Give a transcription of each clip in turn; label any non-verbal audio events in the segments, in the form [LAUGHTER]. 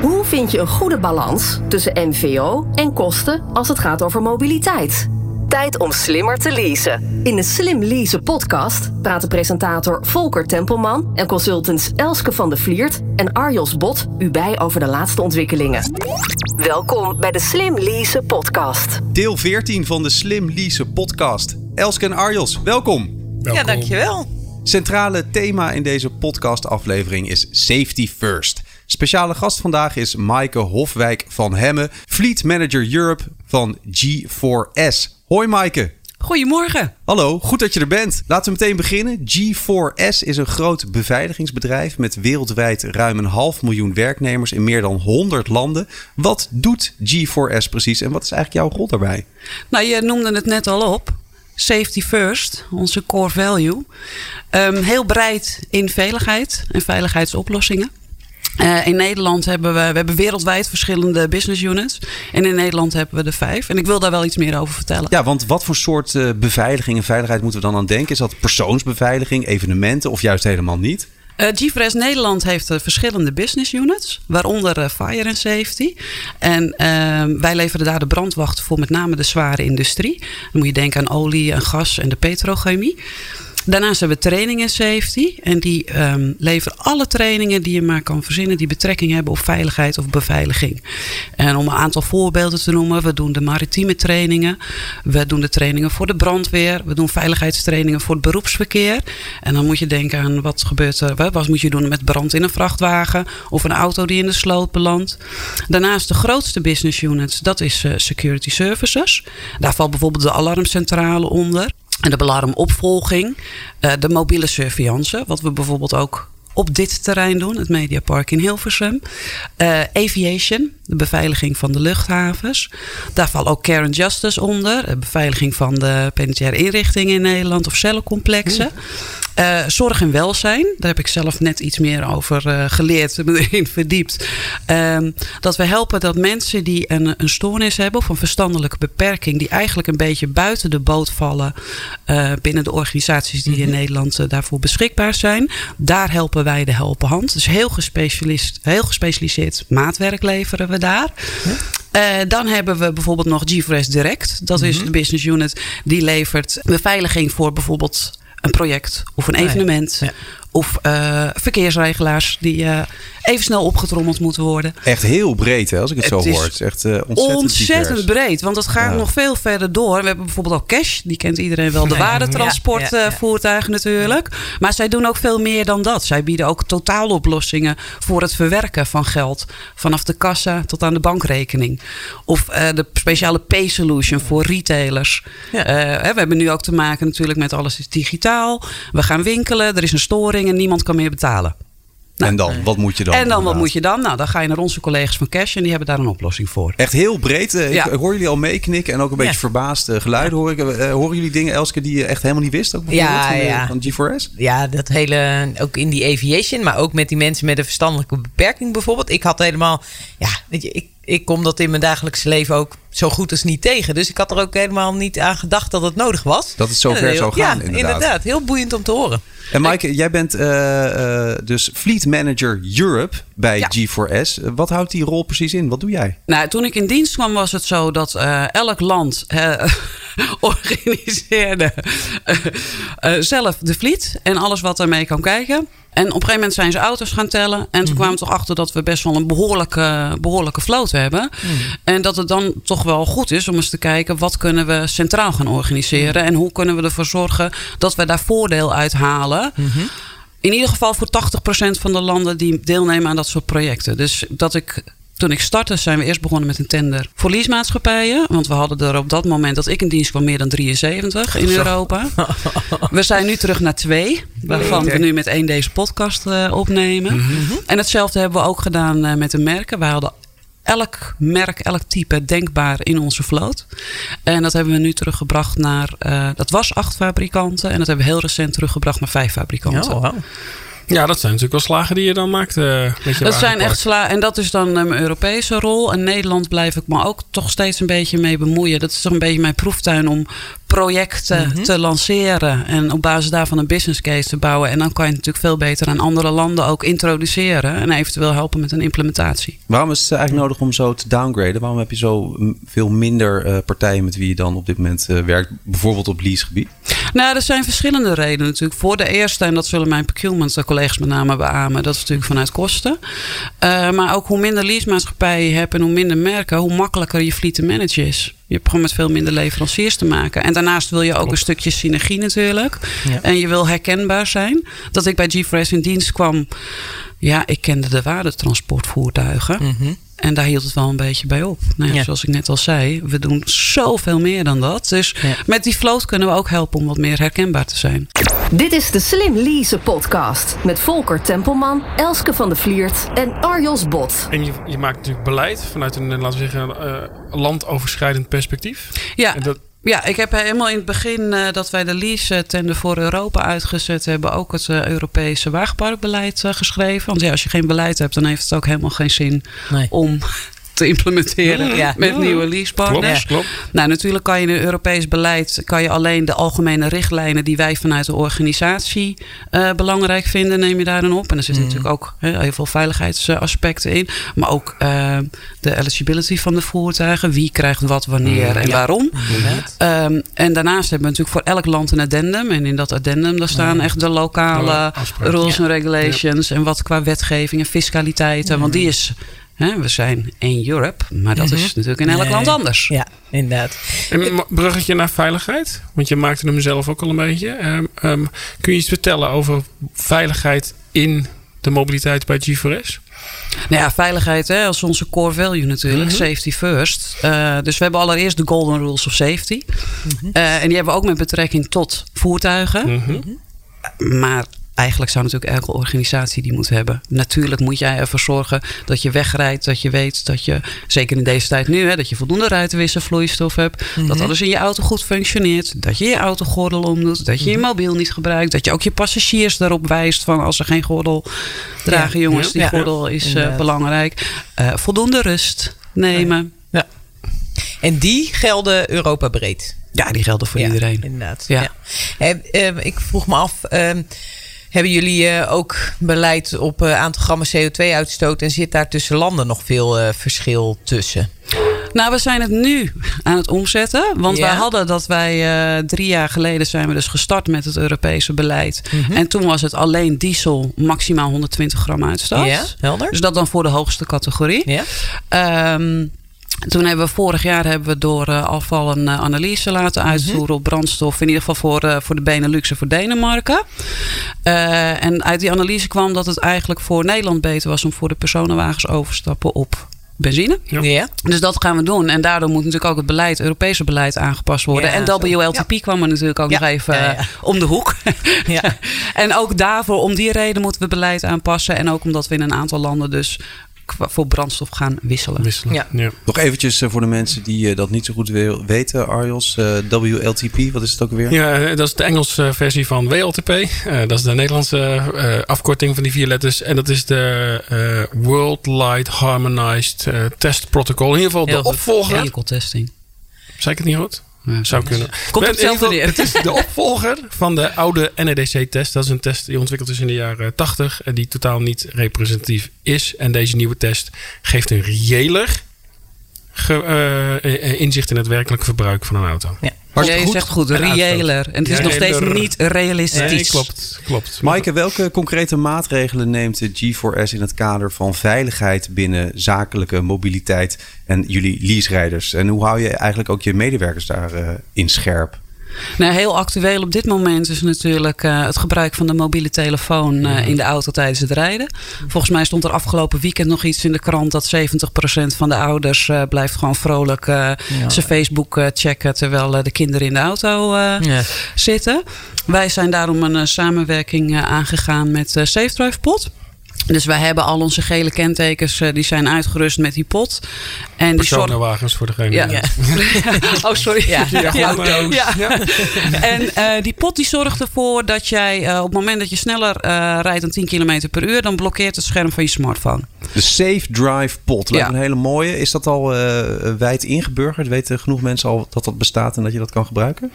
Hoe vind je een goede balans tussen MVO en kosten als het gaat over mobiliteit? Tijd om slimmer te leasen. In de Slim Leasen podcast praten presentator Volker Tempelman en consultants Elske van de Vliert en Arjos Bot u bij over de laatste ontwikkelingen. Welkom bij de Slim Leasen podcast. Deel 14 van de Slim Leasen podcast. Elske en Arjos, welkom. Ja, dankjewel. Centrale thema in deze podcastaflevering is Safety First. Speciale gast vandaag is Maaike Hofwijk van Hemme, Fleet Manager Europe van G4S. Hoi Maaike. Goedemorgen. Hallo, goed dat je er bent. Laten we meteen beginnen. G4S is een groot beveiligingsbedrijf met wereldwijd ruim een half miljoen werknemers in meer dan 100 landen. Wat doet G4S precies en wat is eigenlijk jouw rol daarbij? Nou, je noemde het net al op. Safety first, onze core value. Um, heel breed in veiligheid en veiligheidsoplossingen. Uh, in Nederland hebben we, we hebben wereldwijd verschillende business units. En in Nederland hebben we er vijf. En ik wil daar wel iets meer over vertellen. Ja, want wat voor soort uh, beveiliging en veiligheid moeten we dan aan denken? Is dat persoonsbeveiliging, evenementen of juist helemaal niet? Uh, GFRS Nederland heeft uh, verschillende business units, waaronder uh, Fire and Safety. En ehm, wij leveren daar de brandwachten voor met name de zware industrie. Dan moet je denken aan olie en gas en de petrochemie. Daarnaast hebben we training en safety. En die um, leveren alle trainingen die je maar kan verzinnen. die betrekking hebben op veiligheid of beveiliging. En om een aantal voorbeelden te noemen. We doen de maritieme trainingen. We doen de trainingen voor de brandweer. We doen veiligheidstrainingen voor het beroepsverkeer. En dan moet je denken aan wat gebeurt er. Wat moet je doen met brand in een vrachtwagen. Of een auto die in de sloot belandt. Daarnaast de grootste business units. Dat is uh, security services. Daar valt bijvoorbeeld de alarmcentrale onder. En de alarmopvolging, uh, de mobiele surveillance, wat we bijvoorbeeld ook op dit terrein doen, het Mediapark in Hilversum. Uh, aviation, de beveiliging van de luchthavens. Daar valt ook Care and Justice onder, de beveiliging van de penitentiaire inrichtingen in Nederland of cellencomplexen. Uh, zorg en welzijn, daar heb ik zelf net iets meer over uh, geleerd, [LAUGHS] me erin verdiept. Uh, dat we helpen dat mensen die een, een stoornis hebben of een verstandelijke beperking, die eigenlijk een beetje buiten de boot vallen uh, binnen de organisaties die mm -hmm. in Nederland daarvoor beschikbaar zijn, daar helpen wij de helpen hand. Dus heel, gespecialist, heel gespecialiseerd maatwerk leveren we daar. Ja. dan hebben we bijvoorbeeld nog GeForce Direct. Dat mm -hmm. is de business unit die levert beveiliging voor bijvoorbeeld een project of een evenement. Ja. Of uh, verkeersregelaars die uh, even snel opgetrommeld moeten worden. Echt heel breed, hè, als ik het, het zo hoor. Het is echt uh, ontzettend, ontzettend breed. Want het gaat ja. nog veel verder door. We hebben bijvoorbeeld ook Cash. Die kent iedereen wel. De waardetransportvoertuigen ja, ja, natuurlijk. Maar zij doen ook veel meer dan dat. Zij bieden ook totaaloplossingen voor het verwerken van geld. Vanaf de kassa tot aan de bankrekening. Of de speciale pay solution voor retailers. we hebben nu ook te maken natuurlijk met alles is digitaal. We gaan winkelen. Er is een storing en niemand kan meer betalen. Nou, en dan, wat moet je dan? En dan, inderdaad? wat moet je dan? Nou, dan ga je naar onze collega's van Cash en die hebben daar een oplossing voor. Echt heel breed. Ja. Ik hoor jullie al meeknikken en ook een beetje ja. verbaasd uh, geluiden hoor ik. Uh, horen jullie dingen, Elske, die je echt helemaal niet wist? Ook ja, van, ja. van G4S? Ja, dat hele, ook in die aviation, maar ook met die mensen met een verstandelijke beperking bijvoorbeeld. Ik had helemaal, ja, weet je, ik, ik kom dat in mijn dagelijkse leven ook zo goed als niet tegen. Dus ik had er ook helemaal niet aan gedacht dat het nodig was. Dat het zover zou gaan, ja, inderdaad. inderdaad. Heel boeiend om te horen. En Maaike, jij bent uh, uh, dus Fleet Manager Europe bij ja. G4S. Wat houdt die rol precies in? Wat doe jij? Nou, toen ik in dienst kwam was het zo dat uh, elk land [LAUGHS] organiseerde zelf de fleet en alles wat ermee kan kijken. En op een gegeven moment zijn ze auto's gaan tellen. En toen mm-hmm. kwamen toch achter dat we best wel een behoorlijke, behoorlijke vloot hebben. Mm. En dat het dan toch wel goed is om eens te kijken... wat kunnen we centraal gaan organiseren... en hoe kunnen we ervoor zorgen dat we daar voordeel uit halen... In ieder geval voor 80% van de landen die deelnemen aan dat soort projecten. Dus dat ik toen ik startte zijn we eerst begonnen met een tender voor leasemaatschappijen. Want we hadden er op dat moment dat ik in dienst kwam meer dan 73 in Europa. [LAUGHS] we zijn nu terug naar twee. Waarvan we nu met één deze podcast uh, opnemen. Mm-hmm. En hetzelfde hebben we ook gedaan uh, met de merken. Wij hadden elk merk, elk type denkbaar in onze vloot. En dat hebben we nu teruggebracht naar, uh, dat was acht fabrikanten. En dat hebben we heel recent teruggebracht naar vijf fabrikanten. Oh, wow. Ja, dat zijn natuurlijk wel slagen die je dan maakt. Uh, met je dat zijn echt slagen. En dat is dan mijn Europese rol. En Nederland blijf ik me ook toch steeds een beetje mee bemoeien. Dat is toch een beetje mijn proeftuin om projecten mhm. te lanceren. En op basis daarvan een business case te bouwen. En dan kan je het natuurlijk veel beter aan andere landen ook introduceren. En eventueel helpen met een implementatie. Waarom is het eigenlijk nodig om zo te downgraden? Waarom heb je zo veel minder uh, partijen met wie je dan op dit moment uh, werkt? Bijvoorbeeld op leasegebied? Nou, er zijn verschillende redenen natuurlijk. Voor de eerste, en dat zullen mijn procurement collega's met name beamen. Dat is natuurlijk vanuit kosten. Uh, maar ook hoe minder leasemaatschappijen je hebt en hoe minder merken, hoe makkelijker je fleet te managen is. Je hebt gewoon met veel minder leveranciers te maken. En daarnaast wil je ook een stukje synergie natuurlijk. En je wil herkenbaar zijn. Dat ik bij GeForce in dienst kwam. Ja, ik kende de waardetransportvoertuigen. Mm en daar hield het wel een beetje bij op. Nou ja, Zoals ik net al zei, we doen zoveel meer dan dat. Dus met die float kunnen we ook helpen om wat meer herkenbaar te zijn. Dit is de Slim Lease podcast met Volker Tempelman, Elske van de Vliert en Arjos Bot. En je, je maakt natuurlijk beleid vanuit een, laten we zeggen, uh, landoverschrijdend perspectief. Ja. En dat, ja, ik heb helemaal in het begin uh, dat wij de lease tender voor Europa uitgezet hebben, ook het uh, Europese wagenparkbeleid uh, geschreven. Want ja, als je geen beleid hebt, dan heeft het ook helemaal geen zin nee. om te implementeren ja. met nieuwe leasepartners. Klopt, klopt. Nou, natuurlijk kan je in het Europees beleid kan je alleen de algemene richtlijnen die wij vanuit de organisatie uh, belangrijk vinden, neem je daarin op. En er zitten mm. natuurlijk ook heel veel veiligheidsaspecten in. Maar ook uh, de eligibility van de voertuigen. Wie krijgt wat, wanneer mm. en waarom. Um, en daarnaast hebben we natuurlijk voor elk land een addendum. En in dat addendum daar staan echt de lokale rules en regulations. En wat qua wetgeving en fiscaliteiten. Want die is we zijn één Europe, maar dat is mhm. natuurlijk in elk land anders. Ja, inderdaad. En bruggetje naar veiligheid, want je maakte hem zelf ook al een beetje. Um, um, kun je iets vertellen over veiligheid in de mobiliteit bij G4S? Nou ja, veiligheid hè, als onze core value natuurlijk. Mhm. Safety first. Uh, dus we hebben allereerst de golden rules of safety. Mm uh, en die hebben we ook met betrekking tot voertuigen. Mm Maar eigenlijk zou natuurlijk elke organisatie die moet hebben. Natuurlijk moet jij ervoor zorgen dat je wegrijdt, dat je weet dat je, zeker in deze tijd nu, hè, dat je voldoende ruitenwisselvloeistof hebt, dat mhm. alles in je auto goed functioneert, dat je je autogordel omdoet, dat je je mhm. mobiel niet gebruikt, dat je ook je passagiers daarop wijst van als ze geen gordel dragen, jongens, die gordel is uh, belangrijk. Uh, voldoende rust nemen. Ja. En die gelden Europa breed. Ja, die gelden voor iedereen. Inderdaad. Ja. Uh, ik vroeg me af. Ehm, hebben jullie uh, ook beleid op uh, aantal grammen CO2-uitstoot en zit daar tussen landen nog veel uh, verschil tussen? Nou, we zijn het nu aan het omzetten. Want ja. wij hadden dat wij drie jaar geleden zijn we dus gestart met het Europese beleid. Mm -hmm. En toen was het alleen diesel maximaal 120 gram uitstoot. Ja, helder. Dus dat dan voor de hoogste categorie. Ja. Um, toen hebben we vorig jaar hebben we door uh, afval een uh, analyse laten mhm. uitvoeren op brandstof. In ieder geval voor, uh, voor de Benelux en voor Denemarken. en uit die analyse kwam dat het eigenlijk voor Nederland beter was om voor de personenwagens overstappen op benzine. Ja. Dus dat gaan we doen. En daardoor moet natuurlijk ook het beleid, Europese beleid aangepast worden. en WLTP kwam er natuurlijk ook nog even om de hoek. [LAUGHS] en ook daarvoor, om die reden moeten we beleid aanpassen. En ook omdat we in een aantal landen dus voor brandstof gaan wisselen. wisselen. Ja. ja. Nog eventjes eh, voor de mensen die eh, dat niet zo goed weten, Arjos. Uh, WLTP, wat is het ook weer? Ja, dat is de Engelse versie van WLTP. dat is de Nederlandse afkorting van die vier letters. En dat is de Worldwide Harmonized Test Protocol. In ieder geval de opvolger. Ja. testing. Zei ik het niet goed? Zou kunnen. Komt het hetzelfde neer. Het is de opvolger van de oude NEDC-test. Dat is een test die ontwikkeld is in de jaren 80 en die totaal niet representatief is. En deze nieuwe test geeft een reëler uh, inzicht in het werkelijke verbruik van een auto. Ja. Ja, je zegt goed, reëler. En het is nog steeds niet realistisch. Nee, klopt, klopt. Maaike, welke concrete maatregelen neemt de G4S in het kader van veiligheid binnen zakelijke mobiliteit en jullie leaserijders? En hoe hou je eigenlijk ook je medewerkers daarin uh, in scherp? Nou, heel actueel op dit moment is natuurlijk uh, het gebruik van de mobiele telefoon uh, in de auto tijdens het rijden. Volgens mij stond er afgelopen weekend nog iets in de krant dat 70% van de ouders uh, blijft gewoon vrolijk ja. zijn Facebook checken terwijl de kinderen in de auto zitten. Wij zijn daarom een samenwerking aangegaan met SafeDrive Pod. Dus wij hebben al onze gele kentekens, eh, die zijn uitgerust met die pot. En die zorg- Personenwagens voor degene. Ja. Ja. oh, sorry. Ja. Ja, gewoon, Ja. ja. En eh, die pot die zorgt ervoor dat jij eh, op het moment dat je sneller eh, rijdt dan 10 km per uur, dan blokkeert het scherm van je smartphone. De Safe Drive Pot. Lijkt me Ja. een hele mooie. Is dat al eh, wijd ingeburgerd? Weten genoeg mensen al dat dat bestaat en dat je dat kan gebruiken?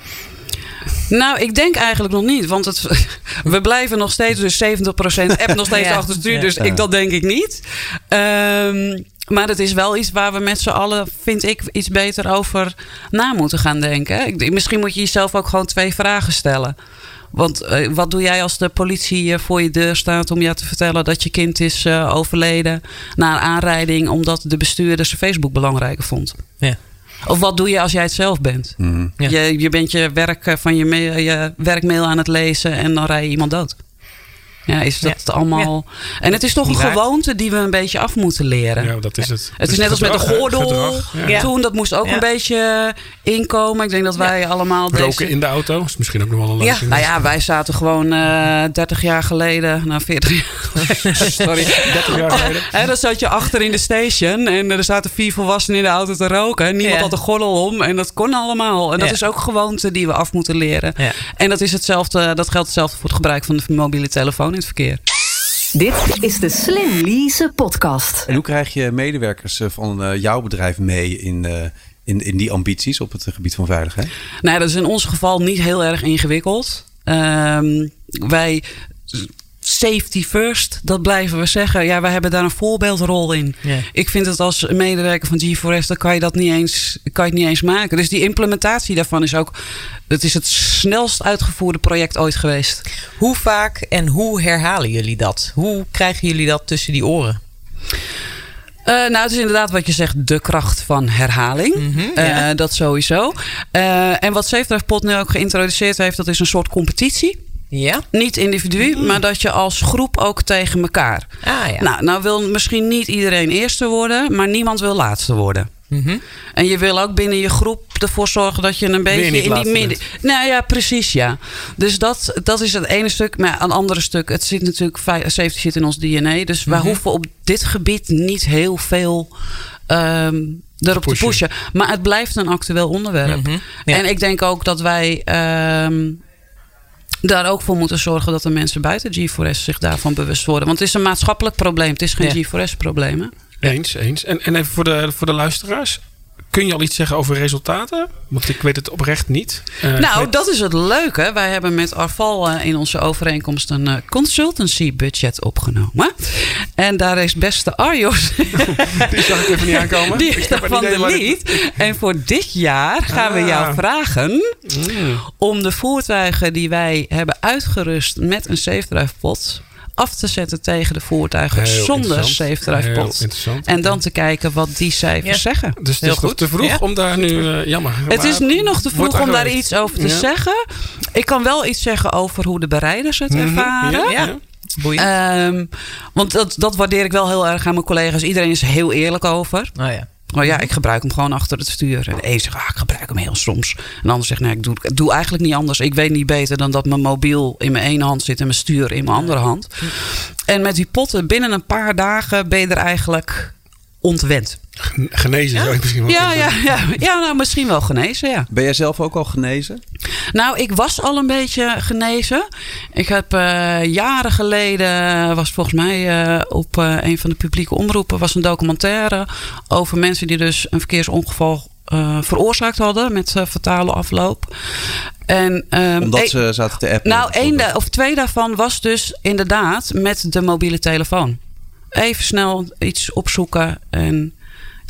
Nou, ik denk eigenlijk nog niet. Want het, [LAUGHS] we blijven nog steeds, dus 70% app nog steeds [LAUGHS] Ja. achter het stuur. Ja. Dus ik, dat denk ik niet. Ehm, maar het is wel iets waar we met z'n allen, vind ik, iets beter over na moeten gaan denken. Ik, misschien moet je jezelf ook gewoon twee vragen stellen. Want eh, wat doe jij als de politie eh, voor je deur staat om jou te vertellen dat je kind is eh, overleden na een aanrijding omdat de bestuurder zijn Facebook belangrijker vond? Ja. Of wat doe je als jij het zelf bent? Ja. Je, je bent je werk eh, van je, mail, je werkmail aan het lezen en dan rij je iemand dood. Ja, is dat Ja. allemaal. En het is toch een Niet waar. gewoonte die we een beetje af moeten leren. Ja, dat is het. Het is Dus net als met de gordel. Ja. Ja. Toen, dat moest ook Ja. een beetje inkomen. Ik denk dat wij allemaal deze... Roken in de auto is misschien ook nog wel een Ja, leuke. Nou ja, wij zaten gewoon eh 30 jaar geleden, nou 40 jaar geleden, [LAUGHS] sorry. 30 jaar geleden. [LAUGHS] Hè, dan zat je achter in de station en er zaten vier volwassenen in de auto te roken. Niemand Ja. had een gordel om en dat kon allemaal. En dat Ja. is ook gewoonte die we af moeten leren. Ja. En dat, is hetzelfde, dat geldt hetzelfde voor het gebruik van de mobiele telefoon in het verkeer. Dit is de Slim Lease podcast. En hoe krijg je medewerkers eh, van eh, jouw bedrijf mee in, eh, in, in die ambities op het gebied van veiligheid? Nou, dat is in ons geval niet heel erg ingewikkeld. Ehm, wij safety first, dat blijven we zeggen. Ja, wij hebben daar een voorbeeldrol in. Ik vind het als medewerker van G4S, dan kan je dat niet eens, kan je het niet eens maken. Dus die implementatie daarvan is ook, het is het snelst uitgevoerde project ooit geweest. Hoe vaak en hoe herhalen jullie dat? Hoe krijgen jullie dat tussen die oren? Eh, nou, het is inderdaad wat je zegt, de kracht van herhaling. Eh, ja. dat sowieso. Eh, en wat Pod nu ook geïntroduceerd heeft, dat is een soort competitie. Ja? Niet individu, maar dat je als groep ook tegen elkaar. Ah ja. Nou, nou wil misschien niet iedereen eerste worden, maar niemand wil laatste worden. Mhm. En je wil ook binnen je groep ervoor zorgen dat je een beetje in die midden. Nou ja, precies ja. Dus dat, dat is het ene stuk. Maar een andere stuk, het zit natuurlijk, fi- safety zit in ons DNA. Dus wij hoeven op dit gebied niet heel veel ehm, erop te Pushen. Maar het blijft een actueel onderwerp. Mhm. Ja. En ik denk ook dat wij. ehm, daar ook voor moeten zorgen dat de mensen buiten G4S zich daarvan bewust worden. Want het is een maatschappelijk probleem. Het is geen Ja. G4S-probleem. hè? Eens, eens. En, en even voor de, voor de luisteraars. Kun je al iets zeggen over resultaten? Want ik weet het oprecht niet. Eh, Nou, weet- dat is het leuke. Wij hebben met Arval eh, in onze overeenkomst een eh, consultancy budget opgenomen. En daar is beste Arjos [LAUGHS] Die zag ik even niet aankomen. [LAUGHS] die is van de lead. En voor dit jaar gaan we Ah. jou vragen Mm. om de voertuigen die wij hebben uitgerust met een safe pot af te zetten tegen de voertuigen Heel zonder safe drive pot. En dan te kijken wat die cijfers Ja. zeggen. Dus het Heel is nog goed. te vroeg Ja. om daar nu... eh, jammer. Het is nu nog te vroeg om daar iets over te Ja. zeggen. Ik kan wel iets zeggen over hoe de bereiders het Mhm. ervaren. Ja, Ja. ja. Boeiend. Ehm, want dat, dat waardeer ik wel heel erg aan mijn collega's. Iedereen is heel eerlijk over. oh ja. Nou ja, ik gebruik hem gewoon achter het stuur. En de een zegt, ah, ik gebruik hem heel soms. En de ander zegt, nee, ik doe, ik doe eigenlijk niet anders. Ik weet niet beter dan dat mijn mobiel in mijn ene hand zit en mijn stuur in mijn andere hand. En met die potten, binnen een paar dagen ben je er eigenlijk ontwend. Genezen zou ik misschien wel Ja, ja, ja. ja, nou misschien wel genezen, ja. Ben jij zelf ook al genezen? Nou, ik was al een beetje genezen. Ik heb eh, jaren geleden, was volgens mij eh, op eh, een van de publieke omroepen, was een documentaire over mensen die dus een verkeersongeval eh, veroorzaakt hadden met fatale afloop. En, ehm, Omdat e- ze zaten te appen? nou, één of twee daarvan was dus inderdaad met de mobiele telefoon. Even snel iets opzoeken en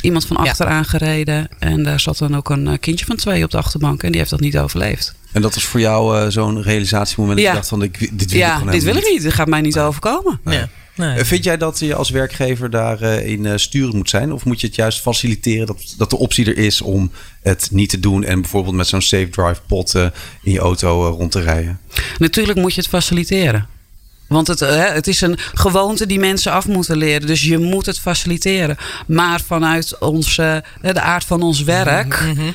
iemand van Ja. achter aangereden. En daar zat dan ook een eh, kindje van twee op de achterbank en die heeft dat niet overleefd. En dat was voor jou eh, zo'n realisatiemoment dat Ja. je dacht van, ik, dit wil ik gewoon dit wil helemaal ik niet. Dit gaat mij niet overkomen. Ja. Nee. Eh, Vind jij dat je als werkgever daarin in sturen moet zijn? Of moet je het juist faciliteren dat, dat de optie er is om het niet te doen en bijvoorbeeld met zo'n safe drive pot in je auto rond te rijden? Natuurlijk moet je het faciliteren. Want het, eh, het is een gewoonte die mensen af moeten leren. Dus je moet het faciliteren. Maar vanuit onze, eh, de aard van ons werk... Mhm.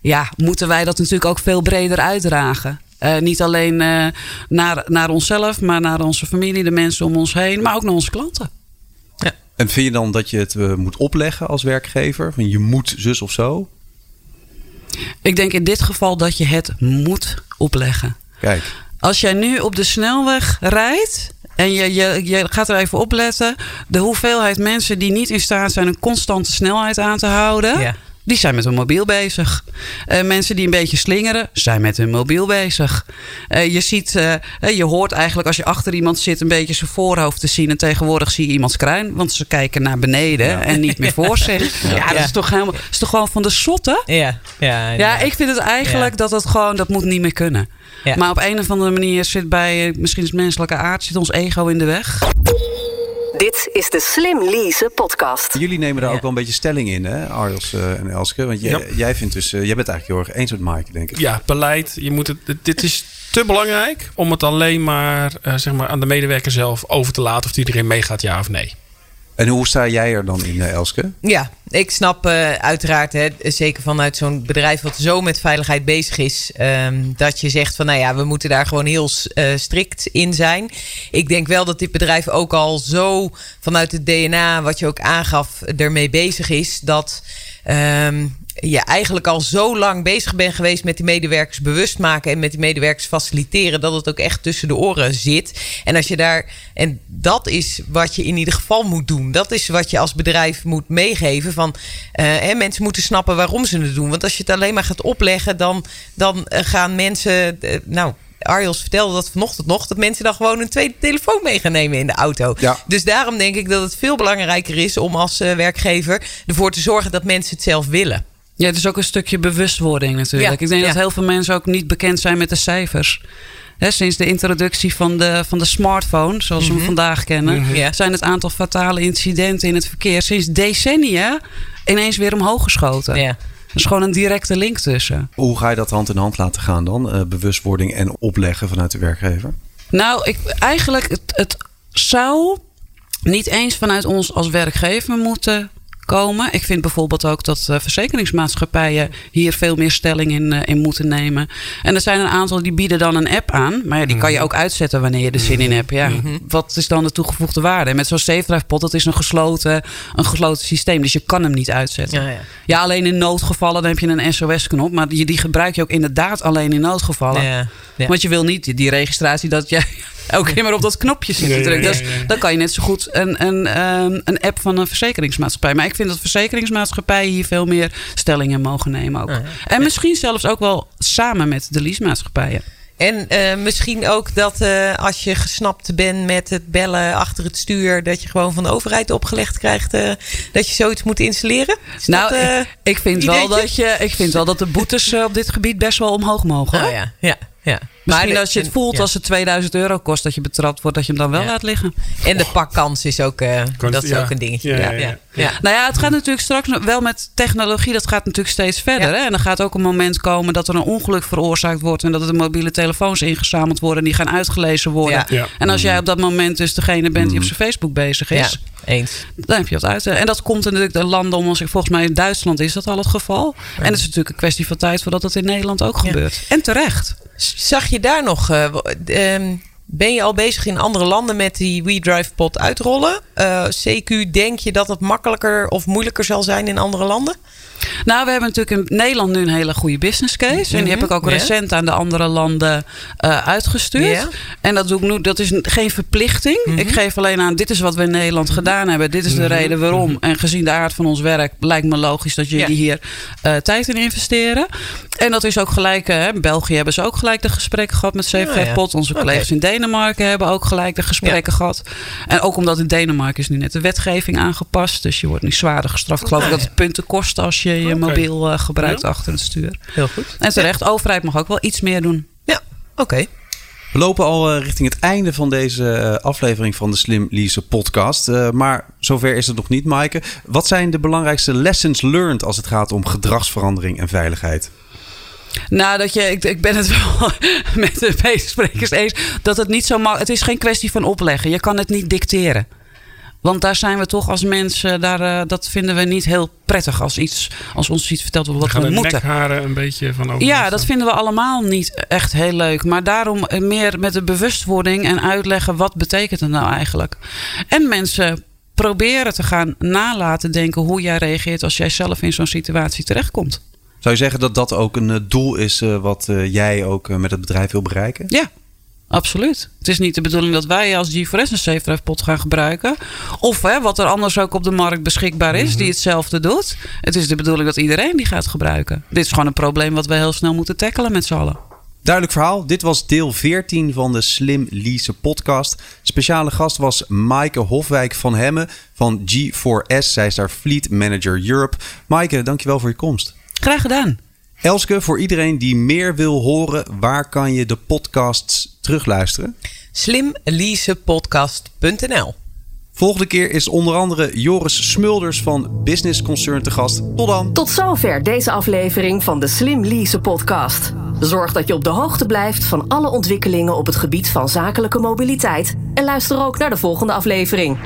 ja, moeten wij dat natuurlijk ook veel breder uitdragen. Eh, niet alleen eh, naar, naar onszelf, maar naar onze familie, de mensen om ons heen, maar ook naar onze klanten. En vind je dan dat je het moet opleggen als werkgever? Van je moet zus of zo? Ik denk in dit geval dat je het moet opleggen. Kijk. Als jij nu op de snelweg rijdt en je, je, je gaat er even op letten, de hoeveelheid mensen die niet in staat zijn een constante snelheid aan te houden. Ja. Die zijn met hun mobiel bezig. Eh, mensen die een beetje slingeren, zijn met hun mobiel bezig. Eh, je ziet, eh, je hoort eigenlijk als je achter iemand zit een beetje zijn voorhoofd te zien. En tegenwoordig zie je iemands kruin, want ze kijken naar beneden en niet meer [LAUGHS] voor zich. Ja, dat is toch helemaal, dat is toch gewoon van de sotten. Ja, ja, Ja, ik vind het eigenlijk dat het gewoon, dat moet niet meer kunnen. Maar op een of andere manier zit bij, misschien is het menselijke aard, zit ons ego in de weg. Dit is de Slim Lease podcast. Jullie nemen daar Ja. ook wel een beetje stelling in, hè, Arjos eh, en Elske? Want jij, Ja. jij vindt dus, eh, jij bent eigenlijk heel erg eens met Mike, denk ik. Ja, beleid. Je moet het, dit is te belangrijk om het alleen maar, eh, zeg maar aan de medewerker zelf over te laten of iedereen meegaat, ja of nee. En hoe sta jij er dan in, eh, Elske? Ja, ik snap eh, uiteraard, hè, zeker vanuit zo'n bedrijf wat zo met veiligheid bezig is, ehm, dat je zegt van nou ja, we moeten daar gewoon heel eh, strikt in zijn. Ik denk wel dat dit bedrijf ook al zo vanuit het DNA, wat je ook aangaf, ermee bezig is, dat ehm, je eigenlijk al zo lang bezig bent geweest met die medewerkers bewust maken en met die medewerkers faciliteren, dat het ook echt tussen de oren zit. En als je daar, en dat is wat je in ieder geval moet doen. Dat is wat je als bedrijf moet meegeven. Van, eh, hè, mensen moeten snappen waarom ze het doen. Want als je het alleen maar gaat opleggen, dan, dan eh, gaan mensen. eh, nou, Arjos vertelde dat vanochtend nog, dat mensen dan gewoon een tweede telefoon mee gaan nemen in de auto. Ja. Dus daarom denk ik dat het veel belangrijker is om als werkgever ervoor te zorgen dat mensen het zelf willen. Ja, het is ook een stukje bewustwording natuurlijk. Ja, ik denk ja. dat heel veel mensen ook niet bekend zijn met de cijfers. Hè, sinds de introductie van de, van de smartphone, zoals we hem vandaag kennen, Ja. zijn het aantal fatale incidenten in het verkeer sinds decennia ineens weer omhoog geschoten. Ja. Er is gewoon een directe link tussen. Hoe ga je dat hand in hand laten gaan dan? Eh, bewustwording en opleggen vanuit de werkgever? Nou, ik, eigenlijk, het, het zou niet eens vanuit ons als werkgever moeten komen. Ik vind bijvoorbeeld ook dat eh, verzekeringsmaatschappijen hier veel meer stelling in, eh, in moeten nemen. En er zijn een aantal die bieden dan een app aan. Maar ja, die kan je ook uitzetten wanneer je er zin in hebt. Ja, Wat is dan de toegevoegde waarde? En met zo'n SafeDrive pot, dat is een gesloten, een gesloten systeem. Dus je kan hem niet uitzetten. Ja, ja. Ja, alleen in noodgevallen dan heb je een SOS-knop. Maar die, die gebruik je ook inderdaad alleen in noodgevallen. Ja, ja. Want je wil niet die- die registratie dat jij [LAUGHS] elke keer maar op dat knopje zit te drukken. Dus dan kan je net zo goed een, een, ehm, een app van een verzekeringsmaatschappij. Maar ik vind dat verzekeringsmaatschappijen hier veel meer stelling in mogen nemen ook. En misschien zelfs ook wel samen met de leasemaatschappijen. En eh, misschien ook dat eh, als je gesnapt bent met het bellen achter het stuur, dat je gewoon van de overheid opgelegd krijgt eh, dat je zoiets moet installeren. Is nou, dat, ik, ik vind wel dat je, ik vind wel dat de boetes op dit gebied best wel omhoog mogen. hoor. oh ja, ja, ja. Misschien Maar de- als je het voelt ja. als het 2000 euro kost dat je betrapt wordt, dat je hem dan wel Ja. laat liggen. En de pakkans is ook, eh, Kan- dat is ja. ook een dingetje. Ja, Ja, ja, ja, ja. ja. Nou ja, het gaat natuurlijk straks wel met technologie. Dat gaat natuurlijk steeds verder. Ja. Hè? En er gaat ook een moment komen dat er een ongeluk veroorzaakt wordt. En dat er de mobiele telefoons ingezameld worden. En die gaan uitgelezen worden. Ja. Ja. En als jij op dat moment dus degene bent die op zijn Facebook bezig is. Ja, eens. Dan heb je dat uit. En dat komt natuurlijk de landen om ons. Volgens mij in Duitsland is dat al het geval. En het is natuurlijk een kwestie van tijd voordat dat in Nederland ook Ja. gebeurt. En terecht. Zag je daar nog, eh, ehm, ben je al bezig in andere landen met die WeDrive pod uitrollen? Eh, CQ, denk je dat het makkelijker of moeilijker zal zijn in andere landen? Nou, we hebben natuurlijk in Nederland nu een hele goede business case. En die heb ik ook Mhm, recent aan de andere landen eh, uitgestuurd. Mhm. En dat doe ik nu, dat is een- geen verplichting. Ik geef alleen aan, dit is wat we in Nederland gedaan hebben. Dit is de reden waarom. En gezien de aard van ons werk lijkt me logisch dat jullie hier tijd in investeren. En dat is ook gelijk, eh, in België hebben ze ook gelijk de gesprekken gehad met Safe Ja, ja. Pot. Onze collega's in Denemarken hebben ook gelijk de gesprekken gehad. En ook omdat in Denemarken is nu net de wetgeving aangepast. Dus je wordt nu zwaarder gestraft. Geloof ik dat het punten kost als je je mobiel eh, gebruikt achter het stuur. Heel goed. En terecht, overheid mag ook wel iets meer doen. Ja, oké. We lopen al eh, richting het einde van deze aflevering van de Slim Lease podcast. Maar zover is het nog niet, Maaike. Wat zijn de belangrijkste lessons learned als het gaat om gedragsverandering en veiligheid? Nou, dat je, ik, ik ben het [LAUGHS] wel met de meeste sprekers eens. Dat het niet zo makkelijk Het is geen kwestie van opleggen. Je kan het niet dicteren. Want daar zijn we toch als mensen, daar, uh, dat vinden we niet heel prettig als, iets, als ons iets vertelt wat gaan we de moeten. nekharen een beetje van over. Ja, dat vinden we allemaal niet echt heel leuk. Maar daarom meer met de bewustwording en uitleggen wat betekent het nou eigenlijk. En mensen proberen te gaan nalaten denken hoe jij reageert als jij zelf in zo'n situatie terechtkomt. Zou je zeggen dat dat ook een uh, doel is uh, wat uh, jij ook met het bedrijf wil bereiken? Ja, Absoluut. Het is niet de bedoeling dat wij als G4S een safe pot gaan gebruiken. Of hè, wat er anders ook op de markt beschikbaar is, mm -hmm. die hetzelfde doet. Het is de bedoeling dat iedereen die gaat gebruiken. Dit is gewoon een probleem wat we heel snel moeten tackelen met z'n allen. Duidelijk verhaal. Dit was deel 14 van de Slim Lease podcast. Speciale gast was Maaike Hofwijk van Hemmen van G4S. Zij is daar Fleet Manager Europe. Maaike, dankjewel voor je komst. Graag gedaan. Elske, voor iedereen die meer wil horen, waar kan je de podcasts terugluisteren? Slimleasepodcast.nl Volgende keer is onder andere Joris Smulders van Business Concern te gast. Tot dan. Tot zover deze aflevering van de Slim Lease podcast. Zorg dat je op de hoogte blijft van alle ontwikkelingen op het gebied van zakelijke mobiliteit. En luister ook naar de volgende aflevering.